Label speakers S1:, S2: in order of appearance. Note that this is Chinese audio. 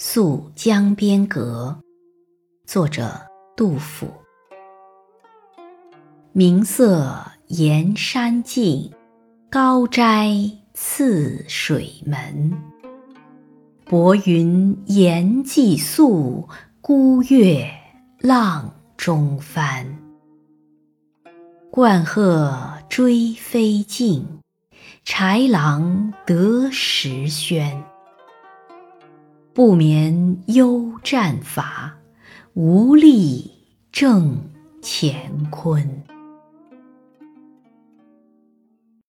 S1: 宿江边阁，作者杜甫。明色岩山尽，高斋次水门。薄云岩际宿，孤月浪中翻。鹳鹤追飞尽，豺狼得时喧。不眠忧战伐，无力正乾坤。